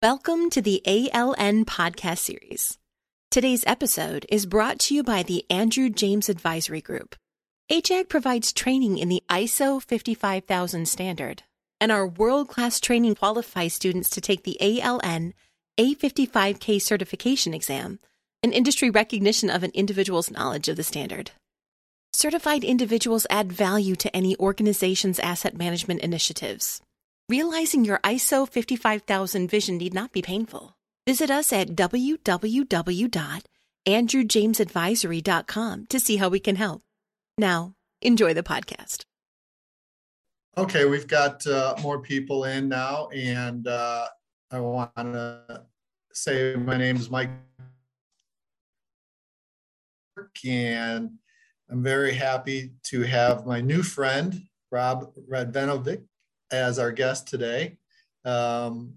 Welcome to the ALN podcast series. Today's episode is brought to you by the Andrew James Advisory Group. AJAG provides training in the ISO 55000 standard, and our world class training qualifies students to take the ALN A55K certification exam, an industry recognition of an individual's knowledge of the standard. Certified individuals add value to any organization's asset management initiatives. Realizing your ISO 55000 vision need not be painful. Visit us at www.andrewjamesadvisory.com to see how we can help. Now, enjoy the podcast. Okay, we've got uh, more people in now, and uh, I want to say my name is Mike, and I'm very happy to have my new friend, Rob Radovanovic, as our guest today. Um,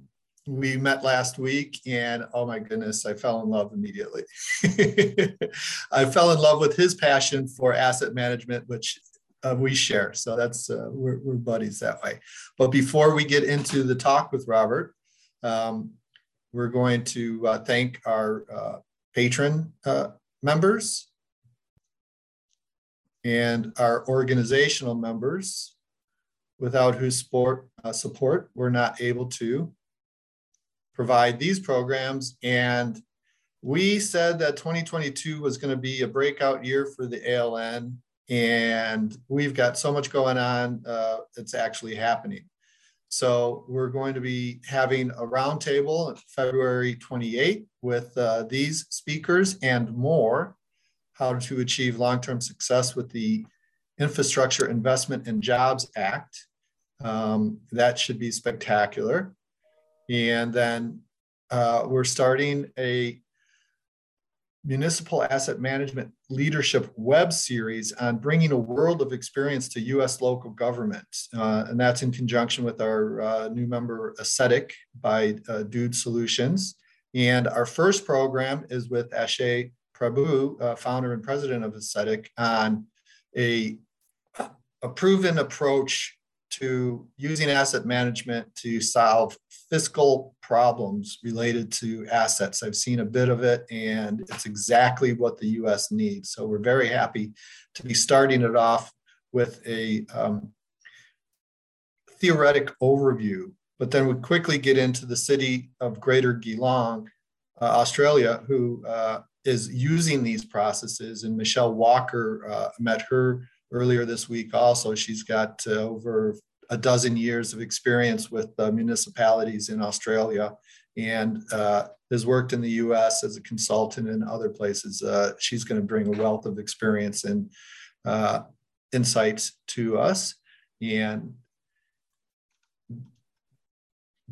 we met last week and oh my goodness, I fell in love immediately. I fell in love with his passion for asset management, which uh, we share. So that's, uh, we're, we're, buddies that way. But before we get into the talk with Robert, um, we're going to uh, thank our uh, patron uh, members and our organizational members without whose support, uh, support we're not able to provide these programs. And we said that 2022 was going to be a breakout year for the ALN, and we've got so much going on, uh, it's actually happening. So we're going to be having a roundtable February 28th with uh, these speakers and more, how to achieve long-term success with the Infrastructure Investment and Jobs Act. Um, that should be spectacular. And then uh, we're starting a municipal asset management leadership web series on bringing a world of experience to U.S. local government. Uh, and that's in conjunction with our uh, new member Assetic by uh, Dude Solutions. And our first program is with Ashay Prabhu, uh, founder and president of Assetic, on a, a proven approach to using asset management to solve fiscal problems related to assets. I've seen a bit of it, and it's exactly what the US needs. So we're very happy to be starting it off with a um, theoretic overview, but then we quickly get into the city of Greater Geelong, uh, Australia, who uh, is using these processes. And Michelle Walker uh, met her earlier this week also. She's got uh, over a dozen years of experience with uh, municipalities in Australia and uh, has worked in the US as a consultant in other places. Uh, she's going to bring a wealth of experience and uh, insights to us. And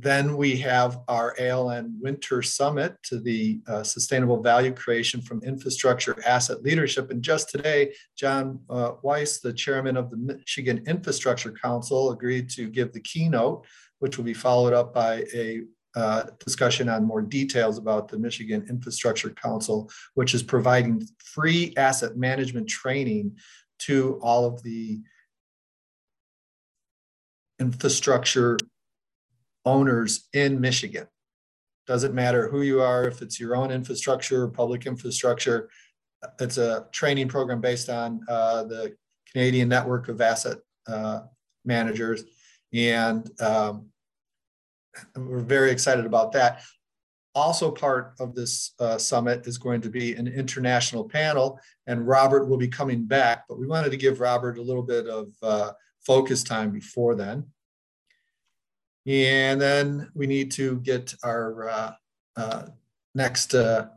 then we have our ALN Winter Summit to the uh, Sustainable Value Creation from Infrastructure Asset Leadership. And just today, John uh, Weiss, the chairman of the Michigan Infrastructure Council, agreed to give the keynote, which will be followed up by a uh, discussion on more details about the Michigan Infrastructure Council, which is providing free asset management training to all of the infrastructure owners in Michigan. Doesn't matter who you are, if it's your own infrastructure, or public infrastructure. It's a training program based on uh, the Canadian Network of Asset uh, Managers. And um, we're very excited about that. Also, part of this uh, summit is going to be an international panel, and Robert will be coming back. But we wanted to give Robert a little bit of uh, focus time before then. And then we need to get our uh, uh, next uh,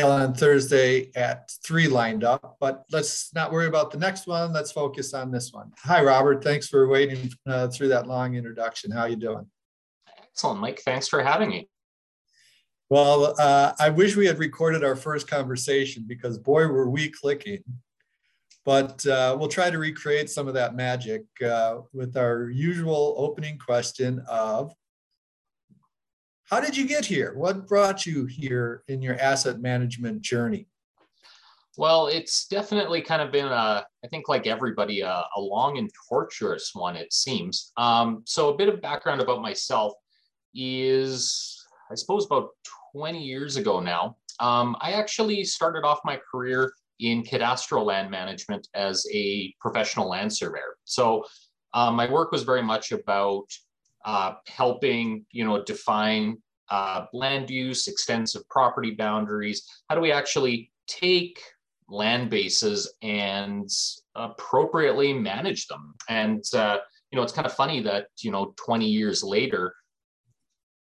on Thursday at three lined up, but let's not worry about the next one. Let's focus on this one. Hi, Robert. Thanks for waiting uh, through that long introduction. How you doing? Excellent, Mike. Thanks for having me. Well, uh, I wish we had recorded our first conversation because boy, were we clicking but uh, we'll try to recreate some of that magic uh, with our usual opening question of how did you get here? What brought you here in your asset management journey? Well it's definitely kind of been a i think like everybody a, a long and torturous one it seems. Um, so a bit of background about myself is I suppose, about 20 years ago now, um, I actually started off my career in cadastral land management as a professional land surveyor. So um, my work was very much about uh, helping, you know, define uh, land use, extensive property boundaries. How do we actually take land bases and appropriately manage them? And uh, you know, it's kind of funny that you know, 20 years later,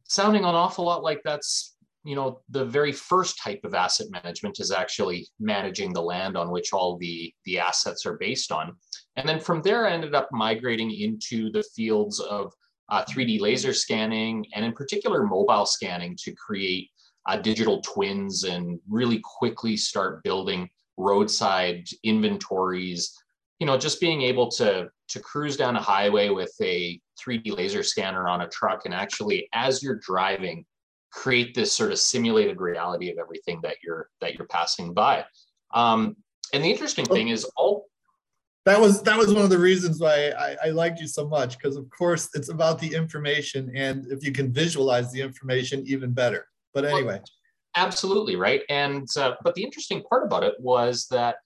sounding an awful lot like that's you know the very first type of asset management is actually managing the land on which all the the assets are based on. And then from there i ended up migrating into the fields of uh, 3d laser scanning and in particular mobile scanning to create uh, digital twins and really quickly start building roadside inventories. You know just being able to to cruise down a highway with a 3d laser scanner on a truck and actually as you're driving create this sort of simulated reality of everything that you're that you're passing by. Um, and the interesting thing is all that was that was one of the reasons why I, I liked you so much because of course it's about the information and if you can visualize the information even better. But anyway. well, absolutely right? And uh, but the interesting part about it was that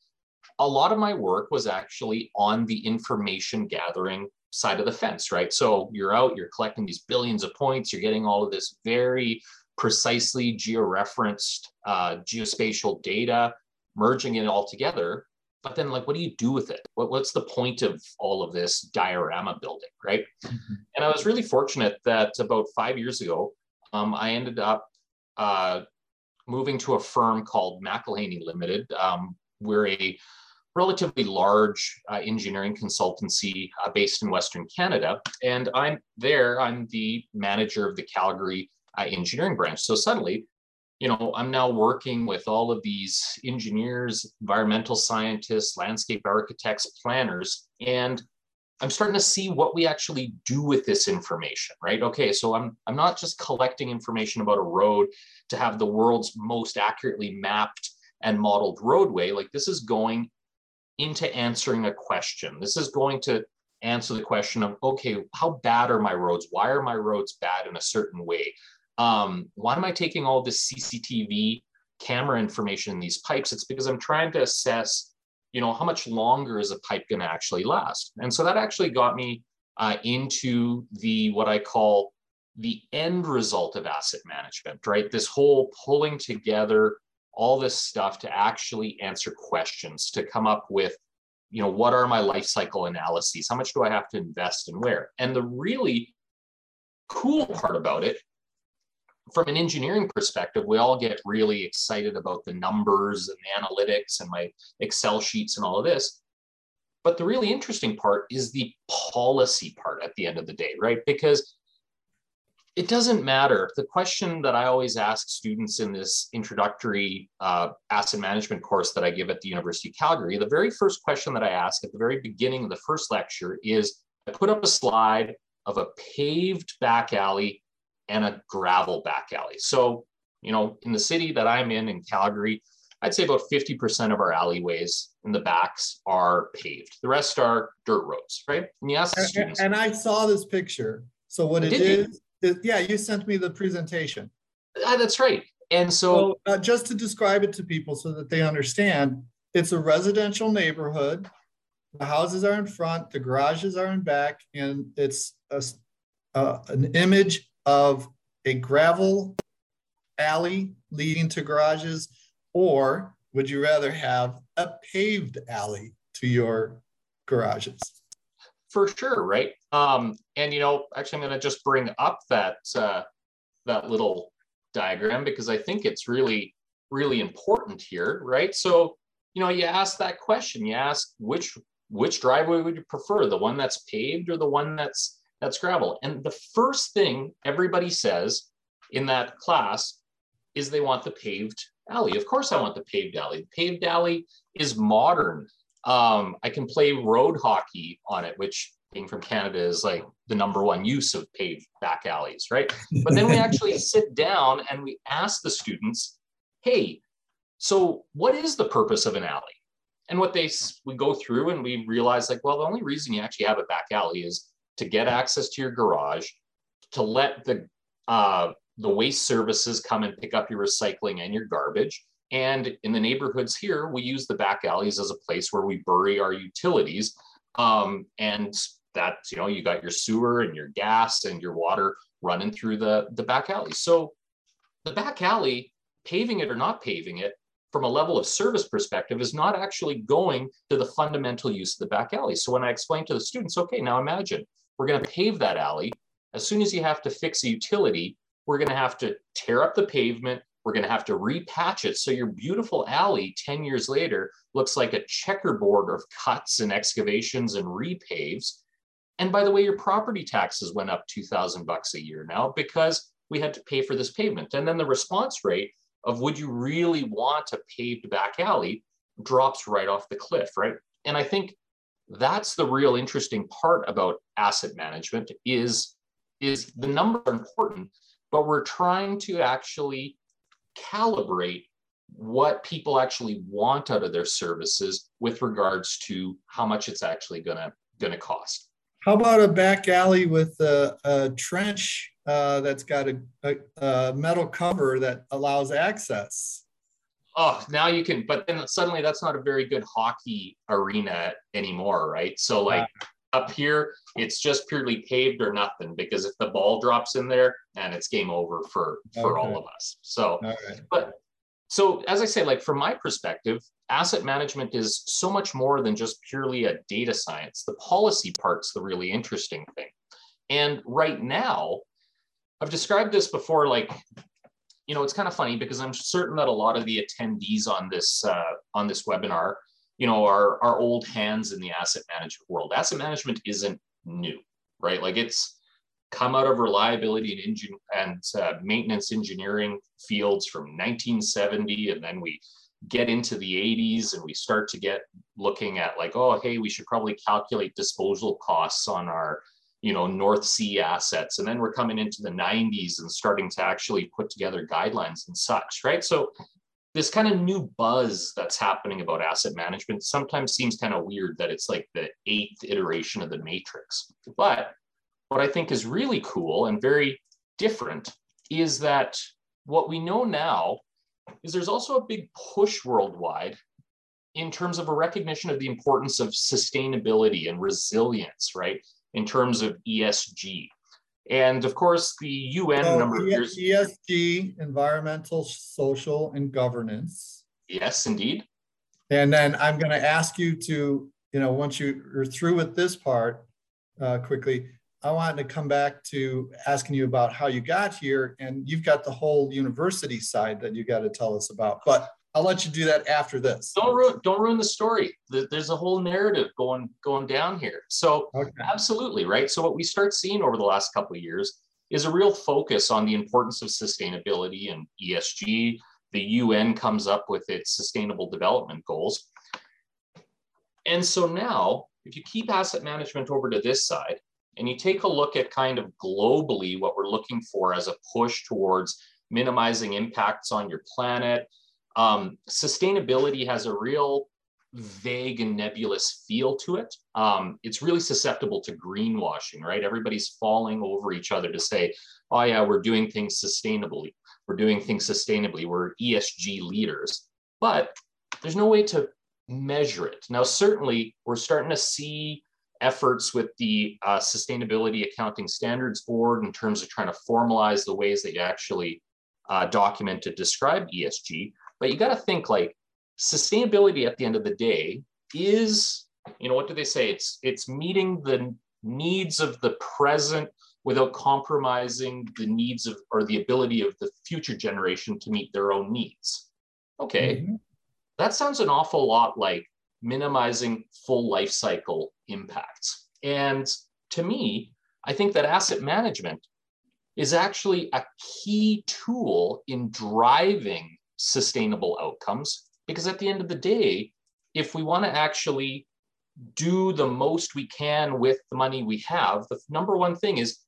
a lot of my work was actually on the information gathering side of the fence, right? So you're out, you're collecting these billions of points, you're getting all of this very precisely georeferenced uh, geospatial data, merging it all together. But then, like, what do you do with it? What, what's the point of all of this diorama building, right? Mm-hmm. And I was really fortunate that about five years ago, um, I ended up uh, moving to a firm called McElhanney Limited. Um, we're a relatively large uh, engineering consultancy uh, based in Western Canada. And I'm there, I'm the manager of the Calgary uh, engineering branch. So suddenly, you know, I'm now working with all of these engineers, environmental scientists, landscape architects, planners, and I'm starting to see what we actually do with this information, right? Okay, so I'm I'm not just collecting information about a road to have the world's most accurately mapped and modeled roadway. Like this is going into answering a question. This is going to answer the question of, okay, how bad are my roads? Why are my roads bad in a certain way? Um, why am I taking all this CCTV camera information in these pipes? It's because I'm trying to assess, you know, how much longer is a pipe going to actually last? And so that actually got me uh, into the what I call the end result of asset management, right? This whole pulling together all this stuff to actually answer questions, to come up with, you know, what are my life cycle analyses? How much do I have to invest and where? And the really cool part about it, from an engineering perspective, we all get really excited about the numbers and the analytics and my Excel sheets and all of this. But the really interesting part is the policy part at the end of the day, right? Because it doesn't matter. The question that I always ask students in this introductory uh, asset management course that I give at the University of Calgary, the very first question that I ask at the very beginning of the first lecture is I put up a slide of a paved back alley and a gravel back alley. So, you know, in the city that I'm in, in Calgary, I'd say about 50% of our alleyways in the backs are paved. The rest are dirt roads, right? And you ask students. And I saw this picture. So what it is? Yeah, you sent me the presentation. Ah, that's right. And so, so uh, just to describe it to people so that they understand, it's a residential neighborhood. The houses are in front, the garages are in back, and it's a, uh, an image of a gravel alley leading to garages, or would you rather have a paved alley to your garages? For sure, right? Um, and you know, actually, I'm going to just bring up that uh, that little diagram because I think it's really really important here, right? So you know, you ask that question. You ask which which driveway would you prefer, the one that's paved or the one that's that's gravel? And the first thing everybody says in that class is they want the paved alley. Of course, I want the paved alley. The paved alley is modern. Um, I can play road hockey on it, which being from Canada is like the number one use of paved back alleys, right? But then we actually sit down and we ask the students, hey, so what is the purpose of an alley? And what they we go through and we realize like, well, the only reason you actually have a back alley is to get access to your garage, to let the uh, the waste services come and pick up your recycling and your garbage. And in the neighborhoods here, we use the back alleys as a place where we bury our utilities. Um, and that's, you know, you got your sewer and your gas and your water running through the, the back alley. So the back alley, paving it or not paving it, from a level of service perspective, is not actually going to the fundamental use of the back alley. So when I explain to the students, okay, now imagine we're going to pave that alley. As soon as you have to fix a utility, we're going to have to tear up the pavement. We're going to have to repatch it. So your beautiful alley 10 years later looks like a checkerboard of cuts and excavations and repaves. And by the way, your property taxes went up 2000 bucks a year now because we had to pay for this pavement. And then the response rate of would you really want a paved back alley drops right off the cliff, right? And I think that's the real interesting part about asset management is, is the number important, but we're trying to actually calibrate what people actually want out of their services with regards to how much it's actually gonna gonna cost. How about a back alley with a, a trench uh, that's got a, a, a, metal cover that allows access? Oh, now you can, but then suddenly that's not a very good hockey arena anymore, right? So like up here, it's just purely paved or nothing because if the ball drops in there, and it's game over for for okay. all of us. So, but so as I say, like from my perspective, asset management is so much more than just purely a data science. The policy part's the really interesting thing. And right now, I've described this before, like, you know, it's kind of funny because I'm certain that a lot of the attendees on this uh, on this webinar you know, our, our old hands in the asset management world. Asset management isn't new, right? Like it's come out of reliability and engine and uh, maintenance engineering fields from 1970, and then we get into the 80s and we start to get looking at like, oh, hey, we should probably calculate disposal costs on our you know North Sea assets, and then we're coming into the 90s and starting to actually put together guidelines and such, right? So this kind of new buzz that's happening about asset management sometimes seems kind of weird that it's like the eighth iteration of the matrix. But what I think is really cool and very different is that what we know now is there's also a big push worldwide in terms of a recognition of the importance of sustainability and resilience, right? In terms of ESG. And of course, the UN so number of years. ESG, environmental, social, and governance. Yes, indeed. And then I'm going to ask you to, you know, once you are through with this part uh, quickly, I want to come back to asking you about how you got here. And you've got the whole university side that you got to tell us about. But I'll let you do that after this. Don't ruin, don't ruin the story. There's a whole narrative going going down here. So okay. absolutely right. So what we start seeing over the last couple of years is a real focus on the importance of sustainability and ESG. The UN comes up with its sustainable development goals. And so now, if you keep asset management over to this side and you take a look at kind of globally what we're looking for as a push towards minimizing impacts on your planet, um, sustainability has a real vague and nebulous feel to it. Um, it's really susceptible to greenwashing, right? Everybody's falling over each other to say, oh, yeah, we're doing things sustainably. We're doing things sustainably. We're ESG leaders. But there's no way to measure it. Now, certainly, we're starting to see efforts with the uh, Sustainability Accounting Standards Board in terms of trying to formalize the ways that you actually uh, document to describe ESG. But you got to think like sustainability at the end of the day is, you know, what do they say? It's it's meeting the needs of the present without compromising the needs of or the ability of the future generation to meet their own needs. Okay. Mm-hmm. That sounds an awful lot like minimizing full life cycle impacts. And to me, I think that asset management is actually a key tool in driving sustainable outcomes. Because at the end of the day, if we want to actually do the most we can with the money we have, the number one thing is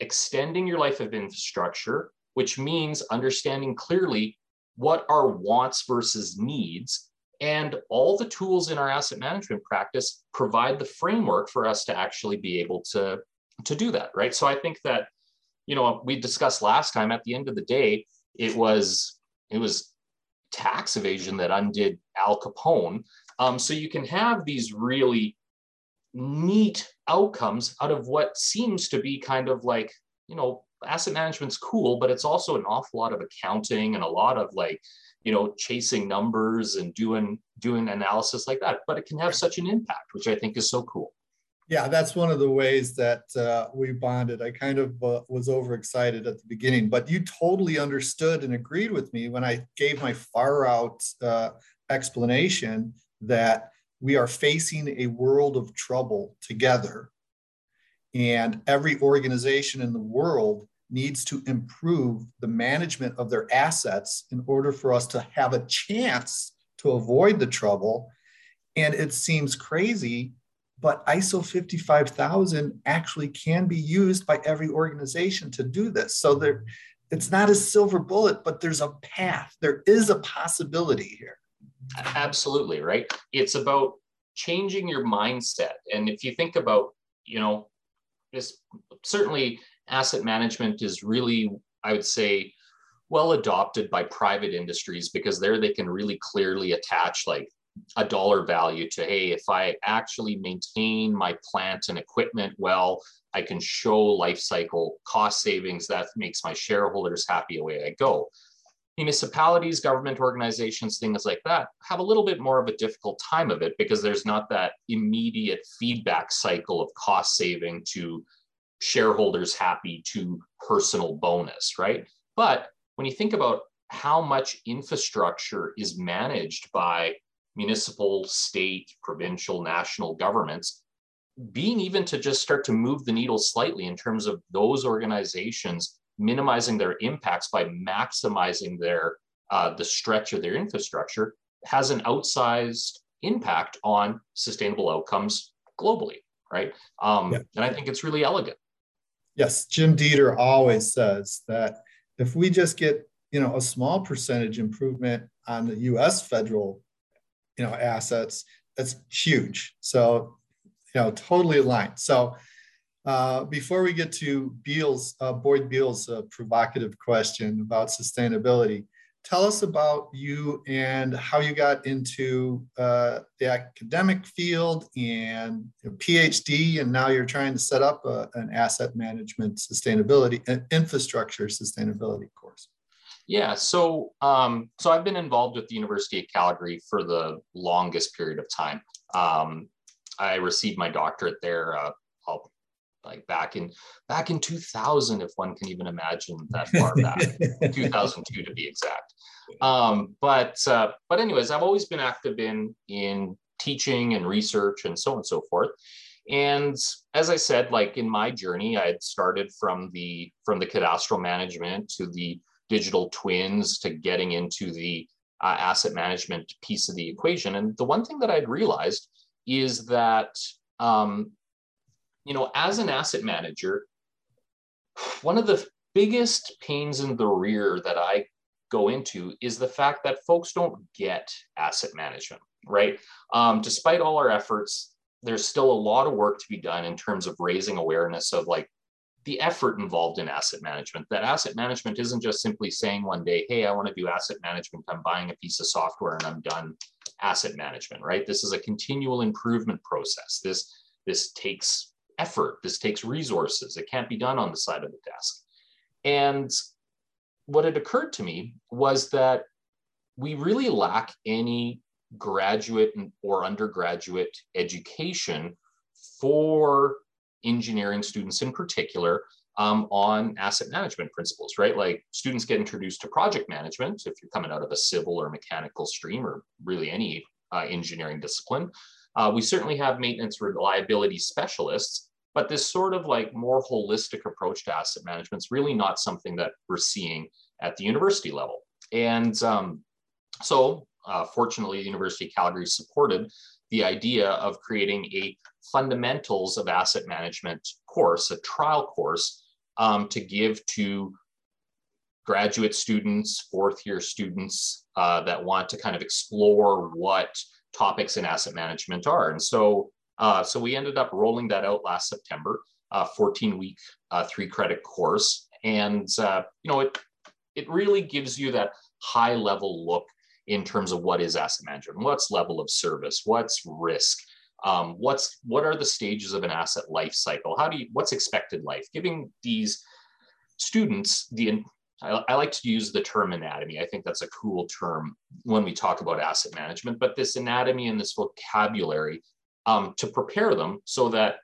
extending your life of infrastructure, which means understanding clearly what are wants versus needs. And all the tools in our asset management practice provide the framework for us to actually be able to, to do that, right? So I think that you know, we discussed last time at the end of the day, it was, it was tax evasion that undid Al Capone. Um, so you can have these really neat outcomes out of what seems to be kind of like, you know, asset management's cool, but it's also an awful lot of accounting and a lot of like, you know, chasing numbers and doing doing analysis like that. But it can have such an impact, which I think is so cool. Yeah, that's one of the ways that uh, we bonded. I kind of uh, was overexcited at the beginning, but you totally understood and agreed with me when I gave my far out uh, explanation that we are facing a world of trouble together. And every organization in the world needs to improve the management of their assets in order for us to have a chance to avoid the trouble. And it seems crazy, but ISO 55000 actually can be used by every organization to do this. So there, it's not a silver bullet, but there's a path. There is a possibility here. Absolutely, right? It's about changing your mindset. And if you think about, you know, this certainly asset management is really, I would say, well adopted by private industries because there they can really clearly attach like a dollar value to hey if i actually maintain my plant and equipment well i can show life cycle cost savings that makes my shareholders happy away i go municipalities government organizations things like that have a little bit more of a difficult time of it because there's not that immediate feedback cycle of cost saving to shareholders happy to personal bonus, right? But when you think about how much infrastructure is managed by municipal, state, provincial, national governments, being even to just start to move the needle slightly in terms of those organizations minimizing their impacts by maximizing their uh, the stretch of their infrastructure has an outsized impact on sustainable outcomes globally, right? Um, yeah. And I think it's really elegant. Yes, Jim Dieter always says that if we just get you know a small percentage improvement on the U.S. federal you know assets, that's huge. So you know totally aligned. So uh, before we get to Beal's uh, Boyd Beal's uh, provocative question about sustainability, tell us about you and how you got into uh, the academic field and PhD, and now you're trying to set up a, an asset management sustainability and infrastructure sustainability course. Yeah, so um, so I've been involved with the University of Calgary for the longest period of time. Um, I received my doctorate there. Uh, like back in back in 2000 if one can even imagine that far back 2002 to be exact um, but uh, but anyways i've always been active in in teaching and research and so on and so forth and as i said like in my journey i had started from the from the cadastral management to the digital twins to getting into the uh, asset management piece of the equation and the one thing that i'd realized is that um, you know, as an asset manager, one of the biggest pains in the rear that I go into is the fact that folks don't get asset management, right? Um, despite all our efforts, there's still a lot of work to be done in terms of raising awareness of like the effort involved in asset management. That asset management isn't just simply saying one day, hey, I want to do asset management. I'm buying a piece of software and I'm done asset management, right? This is a continual improvement process. This, this takes effort. This takes resources. It can't be done on the side of the desk. And what had occurred to me was that we really lack any graduate or undergraduate education for engineering students in particular um, on asset management principles, right? Like students get introduced to project management if you're coming out of a civil or mechanical stream or really any uh, engineering discipline. Uh, we certainly have maintenance reliability specialists, but this sort of like more holistic approach to asset management is really not something that we're seeing at the university level. And um, so, uh, fortunately, the University of Calgary supported the idea of creating a fundamentals of asset management course, a trial course um, to give to graduate students, fourth year students uh, that want to kind of explore what topics in asset management are. And so uh, so we ended up rolling that out last September, a 14 week, uh, three credit course. And, uh, you know, it, it really gives you that high level look in terms of what is asset management, what's level of service, what's risk, um, what's what are the stages of an asset life cycle, how do you what's expected life, giving these students the I, I, like to use the term anatomy. I think that's a cool term when we talk about asset management, but this anatomy and this vocabulary um, to prepare them so that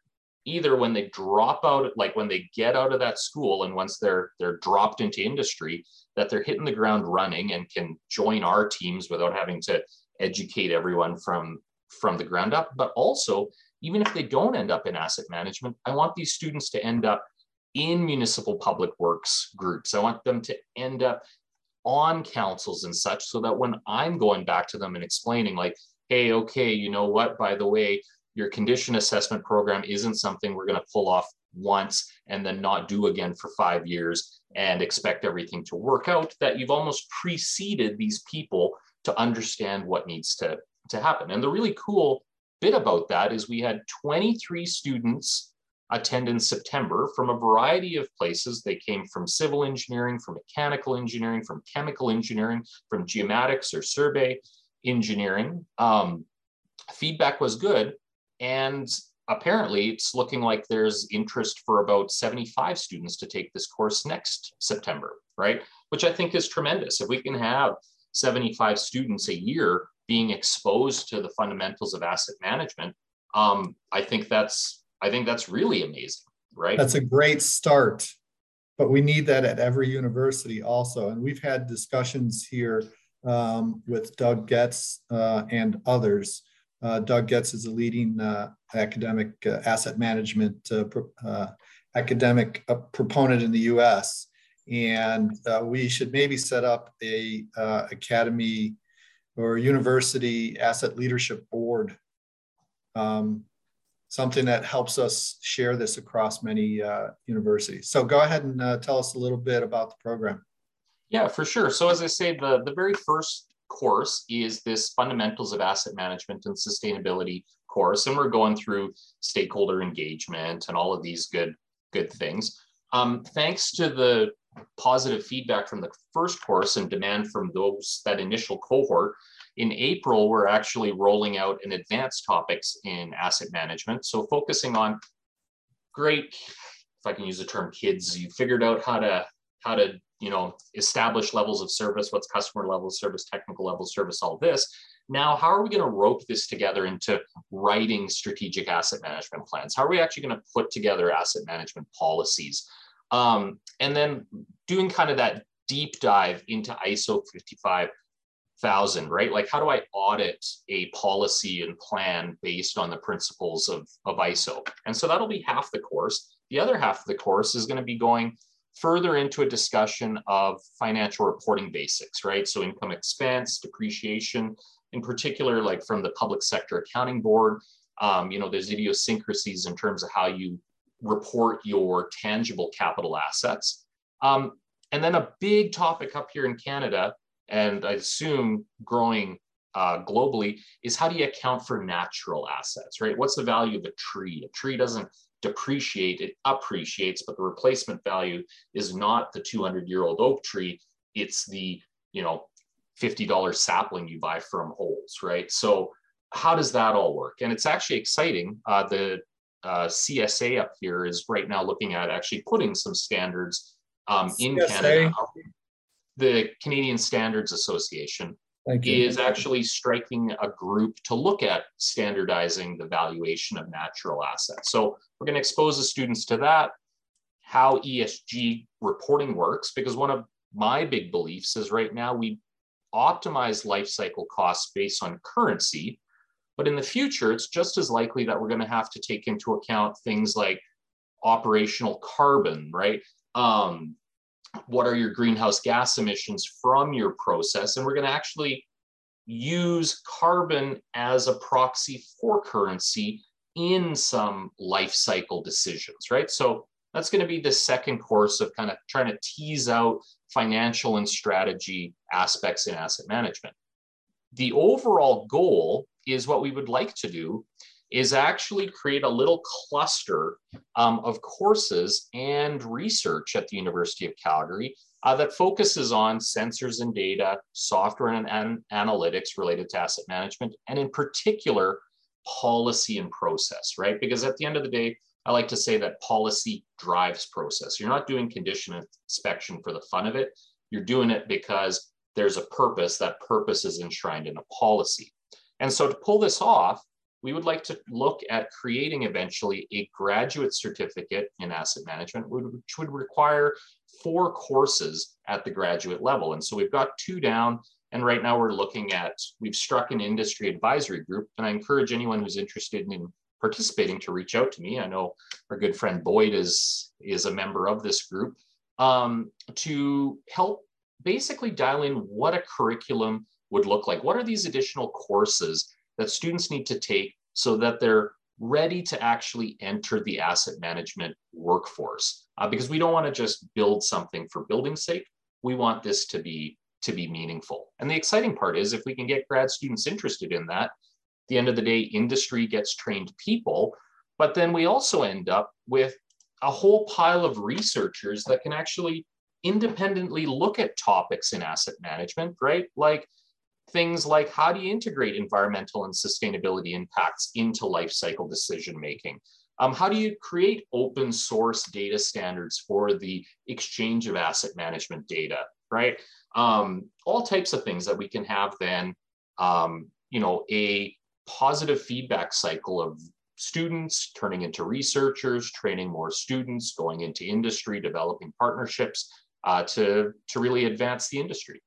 either when they drop out, like when they get out of that school and once they're they're dropped into industry, that they're hitting the ground running and can join our teams without having to educate everyone from from the ground up. But also, even if they don't end up in asset management, I want these students to end up in municipal public works groups. I want them to end up on councils and such so that when I'm going back to them and explaining, like, hey, okay, you know what, by the way, your condition assessment program isn't something we're going to pull off once and then not do again for five years and expect everything to work out, that you've almost preceded these people to understand what needs to, to happen. And the really cool bit about that is we had 23 students attend in September from a variety of places. They came from civil engineering, from mechanical engineering, from chemical engineering, from geomatics or survey engineering. Um, feedback was good. And apparently it's looking like there's interest for about 75 students to take this course next September, right? Which I think is tremendous. If we can have 75 students a year being exposed to the fundamentals of asset management, um, I think that's I think that's really amazing, right? That's a great start, but we need that at every university also. And we've had discussions here um, with Doug Getz uh, and others. Uh, Doug Getz is a leading uh, academic uh, asset management uh, uh, academic proponent in the U.S. And we should maybe set up a academy or university asset leadership board um, something that helps us share this across many uh, universities. So go ahead and uh, tell us a little bit about the program. Yeah, for sure. So as I say, the, the very first course is this fundamentals of asset management and sustainability course. And we're going through stakeholder engagement and all of these good, good things. Um, thanks to the positive feedback from the first course and demand from those, that initial cohort, in April, we're actually rolling out an advanced topics in asset management. So focusing on great, if I can use the term kids, you figured out how to how to you know establish levels of service, what's customer level service, technical level service, all this. Now, how are we going to rope this together into writing strategic asset management plans? How are we actually going to put together asset management policies? Um, and then doing kind of that deep dive into ISO 55 thousand, right? Like, how do I audit a policy and plan based on the principles of, of ISO? And so that'll be half the course. The other half of the course is going to be going further into a discussion of financial reporting basics, right? So income expense, depreciation, in particular, like from the public sector accounting board, um, you know, there's idiosyncrasies in terms of how you report your tangible capital assets. Um, and then a big topic up here in Canada and I assume growing uh, globally is how do you account for natural assets, right? What's the value of a tree? A tree doesn't depreciate, it appreciates, but the replacement value is not the 200 year old oak tree, it's the, you know, $50 sapling you buy from Holes, right? So how does that all work? And it's actually exciting. Uh, the uh, CSA up here is right now looking at actually putting some standards um, in Canada the Canadian Standards Association is actually striking a group to look at standardizing the valuation of natural assets. So we're going to expose the students to that, how ESG reporting works, because one of my big beliefs is right now we optimize life cycle costs based on currency, but in the future, it's just as likely that we're going to have to take into account things like operational carbon, right? Um, what are your greenhouse gas emissions from your process? And we're going to actually use carbon as a proxy for currency in some life cycle decisions, right? So that's going to be the second course of kind of trying to tease out financial and strategy aspects in asset management. The overall goal is what we would like to do is actually create a little cluster um, of courses and research at the University of Calgary uh, that focuses on sensors and data, software and, and analytics related to asset management, and in particular, policy and process, right? Because at the end of the day, I like to say that policy drives process. You're not doing condition inspection for the fun of it. You're doing it because there's a purpose. That purpose is enshrined in a policy. And so to pull this off, we would like to look at creating eventually a graduate certificate in asset management, which would require four courses at the graduate level. And so we've got two down. And right now we're looking at, we've struck an industry advisory group. And I encourage anyone who's interested in participating to reach out to me. I know our good friend Boyd is, is a member of this group um, to help basically dial in what a curriculum would look like. What are these additional courses that students need to take so that they're ready to actually enter the asset management workforce? Uh, because we don't want to just build something for building's sake. We want this to be to be meaningful. And the exciting part is if we can get grad students interested in that, the end of the day, industry gets trained people, but then we also end up with a whole pile of researchers that can actually independently look at topics in asset management, right? Like things like how do you integrate environmental and sustainability impacts into life cycle decision making? Um, how do you create open source data standards for the exchange of asset management data, right? Um, all types of things that we can have then, um, you know, a positive feedback cycle of students turning into researchers, training more students, going into industry, developing partnerships uh, to, to really advance the industry.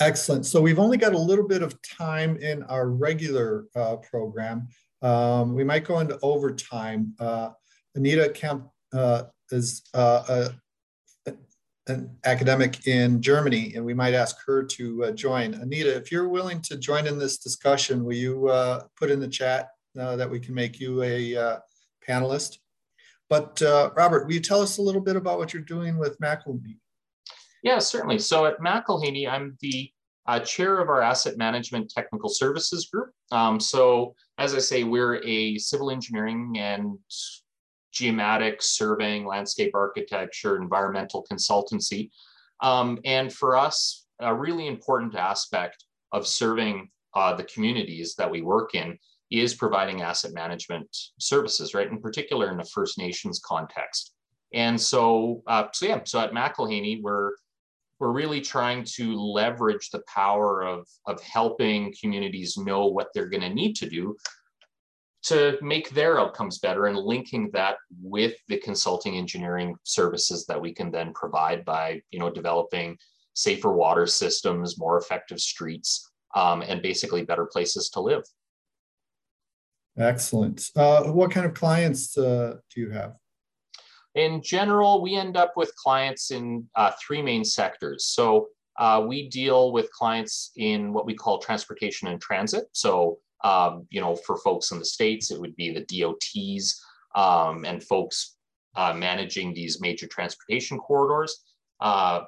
Excellent. So we've only got a little bit of time in our regular uh, program. Um, we might go into overtime. Uh, Anita Kemp uh, is uh, a, an academic in Germany, and we might ask her to uh, join. Anita, if you're willing to join in this discussion, will you uh, put in the chat that we can make you a panelist? But Robert, will you tell us a little bit about what you're doing with McElhanney? Yeah, certainly. So at McElhanney, I'm the uh, chair of our asset management technical services group. Um, so as I say, we're a civil engineering and geomatic surveying, landscape architecture, environmental consultancy. Um, and for us, a really important aspect of serving uh, the communities that we work in is providing asset management services, right? In particular in the First Nations context. And so, uh, so yeah, so at McElhanney, we're we're really trying to leverage the power of, of helping communities know what they're going to need to do to make their outcomes better and linking that with the consulting engineering services that we can then provide by you know developing safer water systems more effective streets um, and basically better places to live. Excellent. Uh, what kind of clients uh, do you have in general, we end up with clients in uh, three main sectors. So uh, we deal with clients in what we call transportation and transit. So, um, you know, for folks in the States, it would be the DOTs um, and folks uh, managing these major transportation corridors. Uh,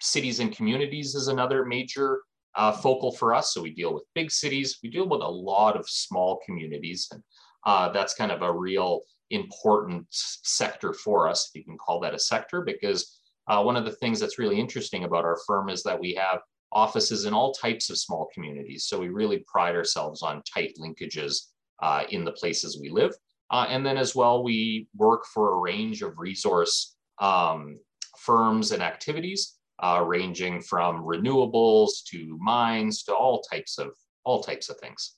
cities and communities is another major uh, focal for us. So we deal with big cities, we deal with a lot of small communities. And uh, that's kind of a real important sector for us, if you can call that a sector, because uh, one of the things that's really interesting about our firm is that we have offices in all types of small communities. So we really pride ourselves on tight linkages uh, in the places we live. Uh, and then as well, we work for a range of resource um, firms and activities, uh, ranging from renewables to mines to all types of all types of things.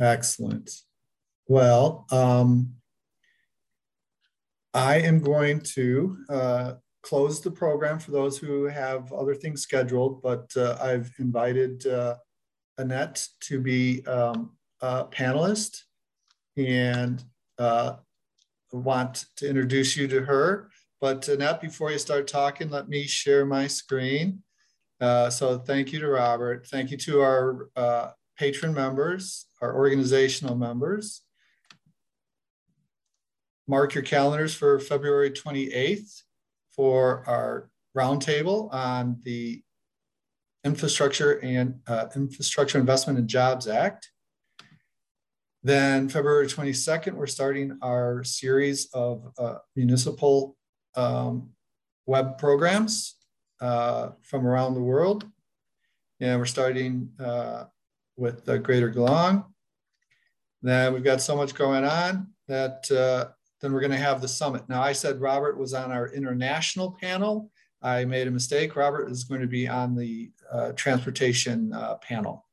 Excellent. Well, um, I am going to uh, close the program for those who have other things scheduled, but uh, I've invited uh, Annette to be um, a panelist and uh, want to introduce you to her. But Annette, before you start talking, let me share my screen. Uh, so thank you to Robert. Thank you to our uh, patron members, our organizational members mark your calendars for February 28th for our roundtable on the Infrastructure and uh, Infrastructure Investment and Jobs Act. Then February 22nd, we're starting our series of uh, municipal um, web programs uh, from around the world. And we're starting uh, with the Greater Geelong. Then we've got so much going on that uh, then we're going to have the summit. Now, I said Robert was on our international panel. I made a mistake. Robert is going to be on the uh, transportation uh, panel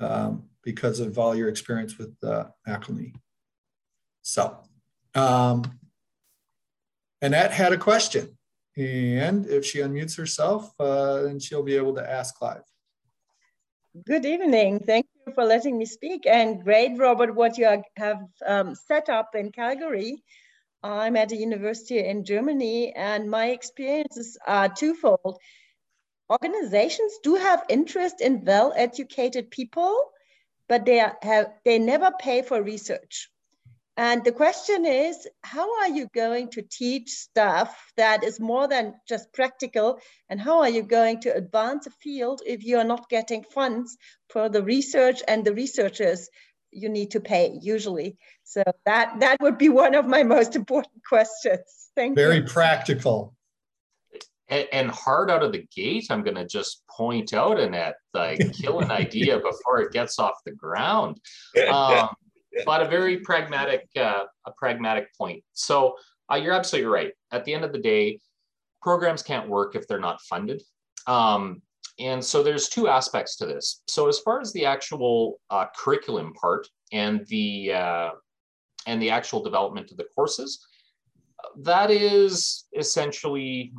um, because of all your experience with uh, McElhanney. So, um, Annette had a question. And if she unmutes herself, uh, then she'll be able to ask Clive. Good evening. Thank you for letting me speak. And great, Robert, what you have um, set up in Calgary. I'm at a university in Germany, and my experiences are twofold. Organizations do have interest in well-educated people, but they have they never pay for research. And the question is, how are you going to teach stuff that is more than just practical? And how are you going to advance a field if you are not getting funds for the research and the researchers you need to pay usually? So that, that would be one of my most important questions. Thank Very you. Very practical. And, and, hard out of the gate, I'm going to just point out, Annette, like kill an idea before it gets off the ground. Um, but a very pragmatic, uh, a pragmatic point. So uh, you're absolutely right. At the end of the day, programs can't work if they're not funded. Um, and so there's two aspects to this. So as far as the actual uh, curriculum part and the uh, and the actual development of the courses, that is essentially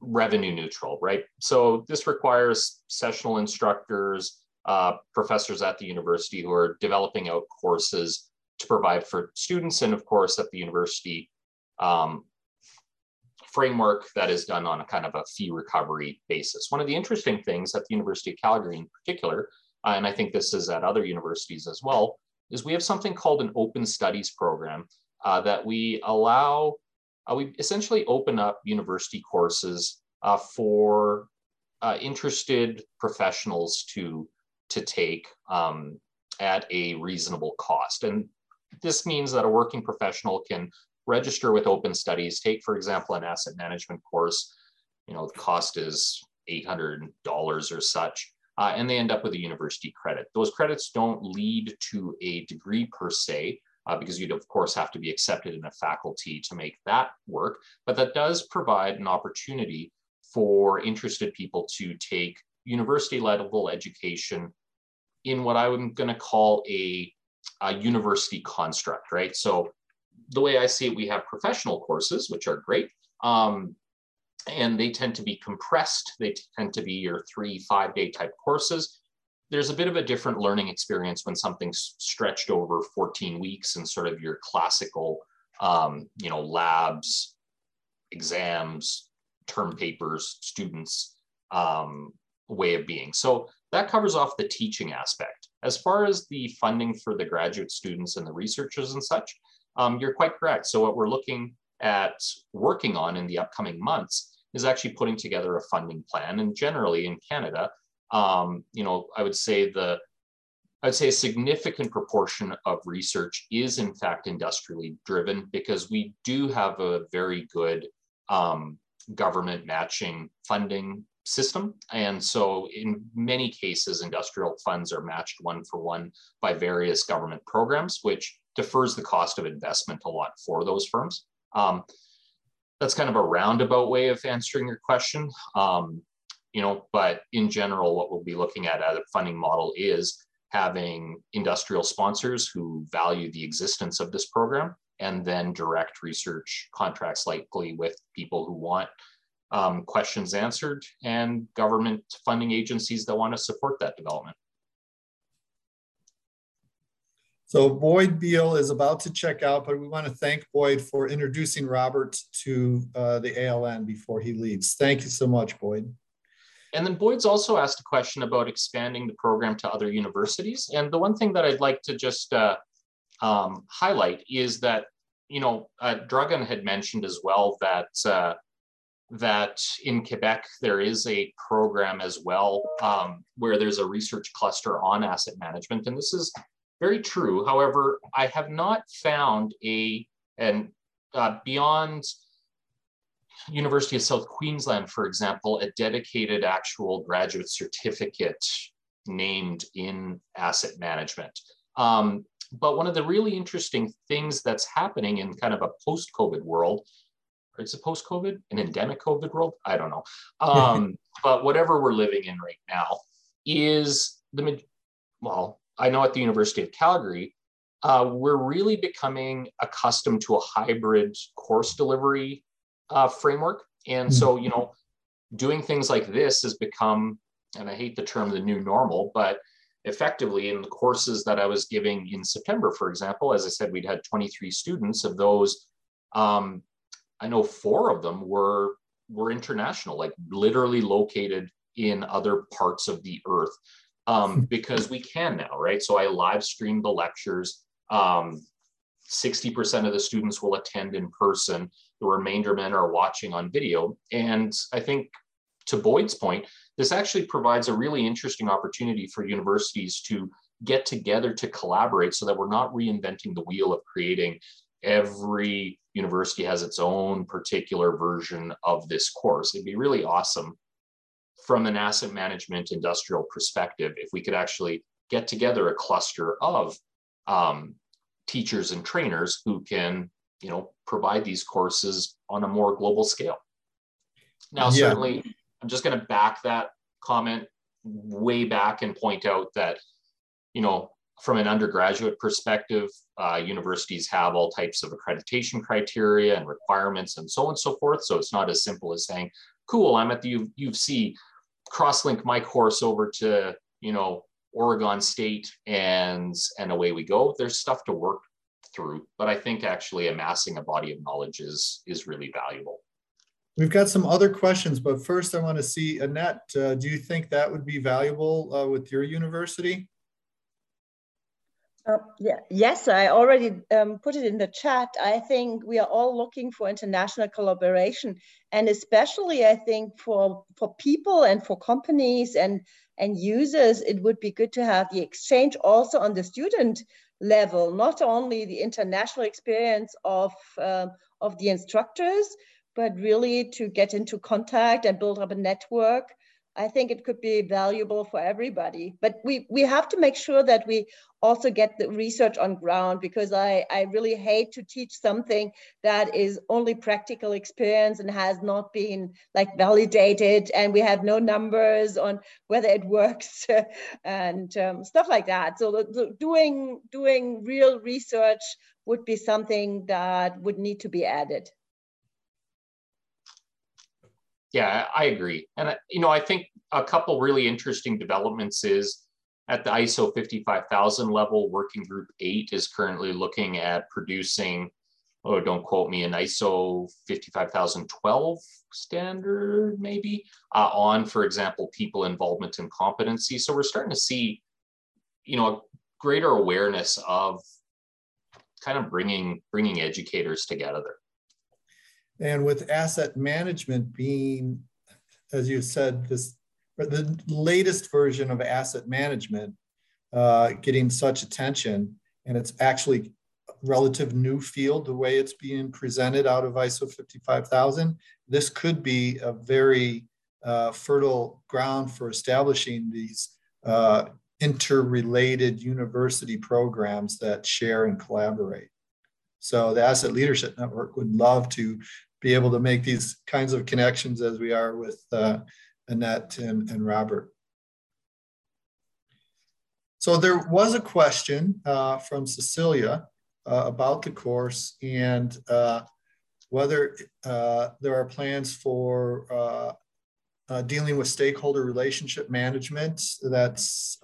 revenue neutral, right? So this requires sessional instructors, uh, professors at the university who are developing out courses to provide for students, and of course at the university um, framework that is done on a kind of a fee recovery basis. One of the interesting things at the University of Calgary in particular, uh, and I think this is at other universities as well, is we have something called an open studies program uh, that we allow, uh, we essentially open up university courses uh, for uh, interested professionals to to take um, at a reasonable cost. And this means that a working professional can register with Open Studies, take, for example, an asset management course. You know, the cost is $800 or such, uh, and they end up with a university credit. Those credits don't lead to a degree per se, uh, because you'd of course have to be accepted in a faculty to make that work, but that does provide an opportunity for interested people to take university level education in what I'm going to call a, a university construct, right? So the way I see it, we have professional courses, which are great. Um, and they tend to be compressed. They tend to be your three, five day type courses. There's a bit of a different learning experience when something's stretched over 14 weeks and sort of your classical, um, you know, labs, exams, term papers, students um, way of being. So that covers off the teaching aspect. As far as the funding for the graduate students and the researchers and such, um, you're quite correct. So what we're looking at working on in the upcoming months is actually putting together a funding plan. And generally in Canada, um, you know, I would say the I'd say a significant proportion of research is in fact industrially driven because we do have a very good um, government matching funding system. And so in many cases, industrial funds are matched one for one by various government programs, which defers the cost of investment a lot for those firms. Um, that's kind of a roundabout way of answering your question. Um, you know, but in general, what we'll be looking at at a funding model is having industrial sponsors who value the existence of this program and then direct research contracts likely with people who want um, questions answered and government funding agencies that want to support that development. So Boyd Beal is about to check out, but we want to thank Boyd for introducing Robert to uh, the ALN before he leaves. Thank you so much, Boyd. And then Boyd's also asked a question about expanding the program to other universities. And the one thing that I'd like to just uh, um, highlight is that, you know, uh, Dragan had mentioned as well that uh, that in Quebec, there is a program as well um, where there's a research cluster on asset management. And this is very true. However, I have not found a, and uh, beyond University of South Queensland, for example, a dedicated actual graduate certificate named in asset management. Um, but one of the really interesting things that's happening in kind of a post-COVID world, or it's a post-COVID, an endemic COVID world, I don't know. Um, but whatever we're living in right now is the, well, I know at the University of Calgary, uh, we're really becoming accustomed to a hybrid course delivery uh, framework. And mm-hmm. so, you know, doing things like this has become, and I hate the term the new normal, but effectively in the courses that I was giving in September, for example, as I said, we'd had 23 students of those. Um, I know four of them were were international, like literally located in other parts of the earth um, hmm. because we can now, right? So I live stream the lectures. Um, 60% of the students will attend in person. The remainder men are watching on video. And I think to Boyd's point, this actually provides a really interesting opportunity for universities to get together to collaborate so that we're not reinventing the wheel of creating every university has its own particular version of this course. It'd be really awesome from an asset management industrial perspective if we could actually get together a cluster of um, teachers and trainers who can you know provide these courses on a more global scale now yeah. certainly I'm just going to back that comment way back and point out that, you know, from an undergraduate perspective, uh, universities have all types of accreditation criteria and requirements and so on and so forth. So it's not as simple as saying, cool, I'm at the U- U of C, crosslink my course over to, you know, Oregon State and and away we go. There's stuff to work through, but I think actually amassing a body of knowledge is is really valuable. We've got some other questions, but first I want to see Annette. Uh, do you think that would be valuable uh, with your university? Uh, yeah, yes, I already um, put it in the chat. I think we are all looking for international collaboration, and especially I think for for people and for companies and and users, it would be good to have the exchange also on the student level, not only the international experience of uh, of the instructors, but really to get into contact and build up a network i think it could be valuable for everybody but we we have to make sure that we also get the research on ground because i i really hate to teach something that is only practical experience and has not been like validated and we have no numbers on whether it works and um, stuff like that. So the, the doing doing real research would be something that would need to be added yeah, I agree. And, you know, I think a couple really interesting developments is at the ISO 55000 level, Working Group 8 is currently looking at producing, oh, don't quote me, an ISO 55012 standard, maybe, uh, on, for example, people involvement and competency. So we're starting to see, you know, a greater awareness of kind of bringing bringing educators together. And with asset management being, as you said, this the latest version of asset management uh, getting such attention, and it's actually a relative new field the way it's being presented out of ISO 55000. This could be a very uh, fertile ground for establishing these uh, interrelated university programs that share and collaborate. So the Asset Leadership Network would love to be able to make these kinds of connections as we are with uh, Annette and, and Robert. So there was a question uh, from Cecilia uh, about the course and uh, whether uh, there are plans for uh, dealing with stakeholder relationship management. That's,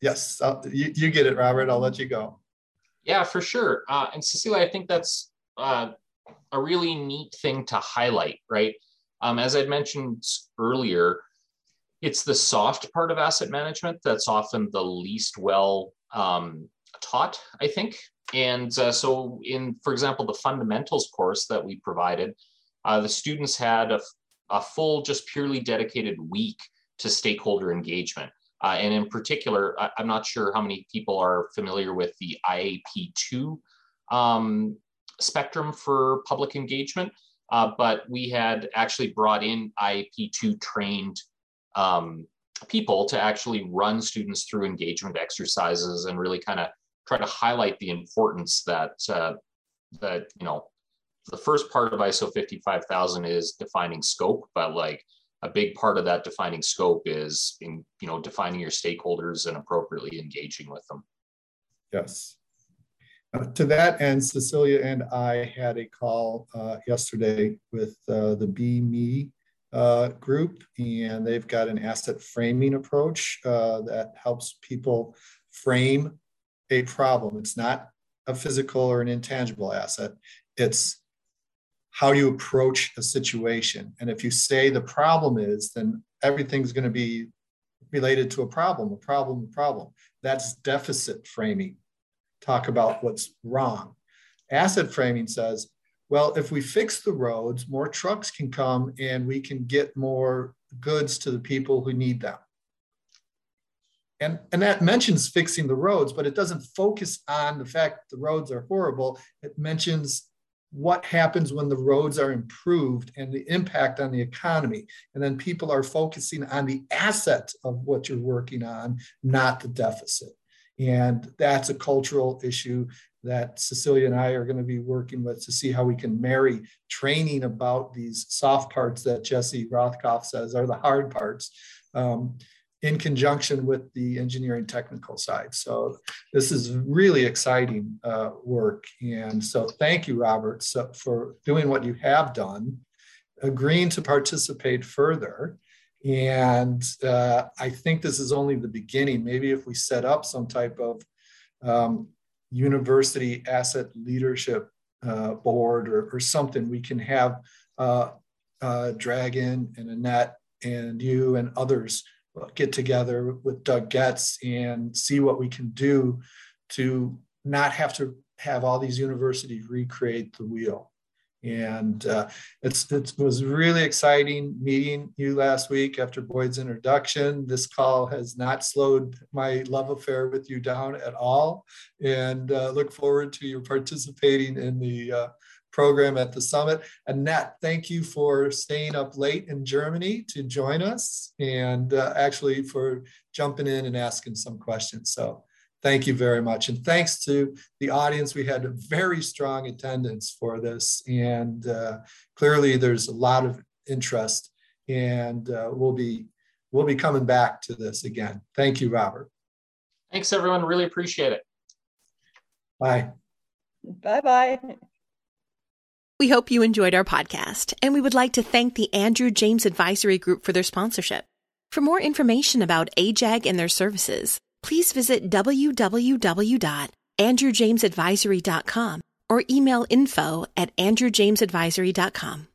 yes, you, you, get it, Robert. I'll let you go. Yeah, for sure. and Cecilia, I think that's a really neat thing to highlight, right? Um, as I mentioned earlier, it's the soft part of asset management that's often the least well um, taught, I think. And uh, so, in for example, the fundamentals course that we provided, uh, the students had a, full, just purely dedicated week to stakeholder engagement. Uh, and in particular, I, am not sure how many people are familiar with the IAP2 um, spectrum for public engagement, uh, but we had actually brought in IAP2 trained um, people to actually run students through engagement exercises and really kind of try to highlight the importance that uh, that you know the first part of ISO 55000 is defining scope, but like a big part of that defining scope is in you know defining your stakeholders and appropriately engaging with them. Yes. Uh, to that end, Cecilia and I had a call uh, yesterday with uh, the BMe uh, group, and they've got an asset framing approach uh, that helps people frame a problem. It's not a physical or an intangible asset. It's how you approach a situation. And if you say the problem is, then everything's going to be related to a problem, a problem, a problem. That's deficit framing. Talk about what's wrong. Asset framing says, well, if we fix the roads, more trucks can come and we can get more goods to the people who need them. And, and that mentions fixing the roads, but it doesn't focus on the fact the roads are horrible. It mentions what happens when the roads are improved and the impact on the economy. And then people are focusing on the asset of what you're working on, not the deficit. And that's a cultural issue that Cecilia and I are going to be working with to see how we can marry training about these soft parts that Jesse Rothkopf says are the hard parts. Um, in conjunction with the engineering technical side. So this is really exciting uh, work. And so thank you, Robert, so for doing what you have done, agreeing to participate further. And uh, I think this is only the beginning. Maybe if we set up some type of um, university asset leadership uh, board or, or, something, we can have uh, uh, Dragan and Annette and you and others get together with Doug Getz and see what we can do to not have to have all these universities recreate the wheel. And uh, it's, it was really exciting meeting you last week after Boyd's introduction. This call has not slowed my love affair with you down at all. And uh, look forward to your participating in the uh, program at the summit. Annette, thank you for staying up late in Germany to join us and uh, actually for jumping in and asking some questions. So thank you very much. And thanks to the audience. We had a very strong attendance for this. And uh, clearly there's a lot of interest and uh, we'll be we'll be coming back to this again. Thank you, Robert. Thanks, everyone. Really appreciate it. Bye. Bye-bye. We hope you enjoyed our podcast, and we would like to thank the Andrew James Advisory Group for their sponsorship. For more information about AJAG and their services, please visit www.andrewjamesadvisory.com or email info at andrewjamesadvisory.com.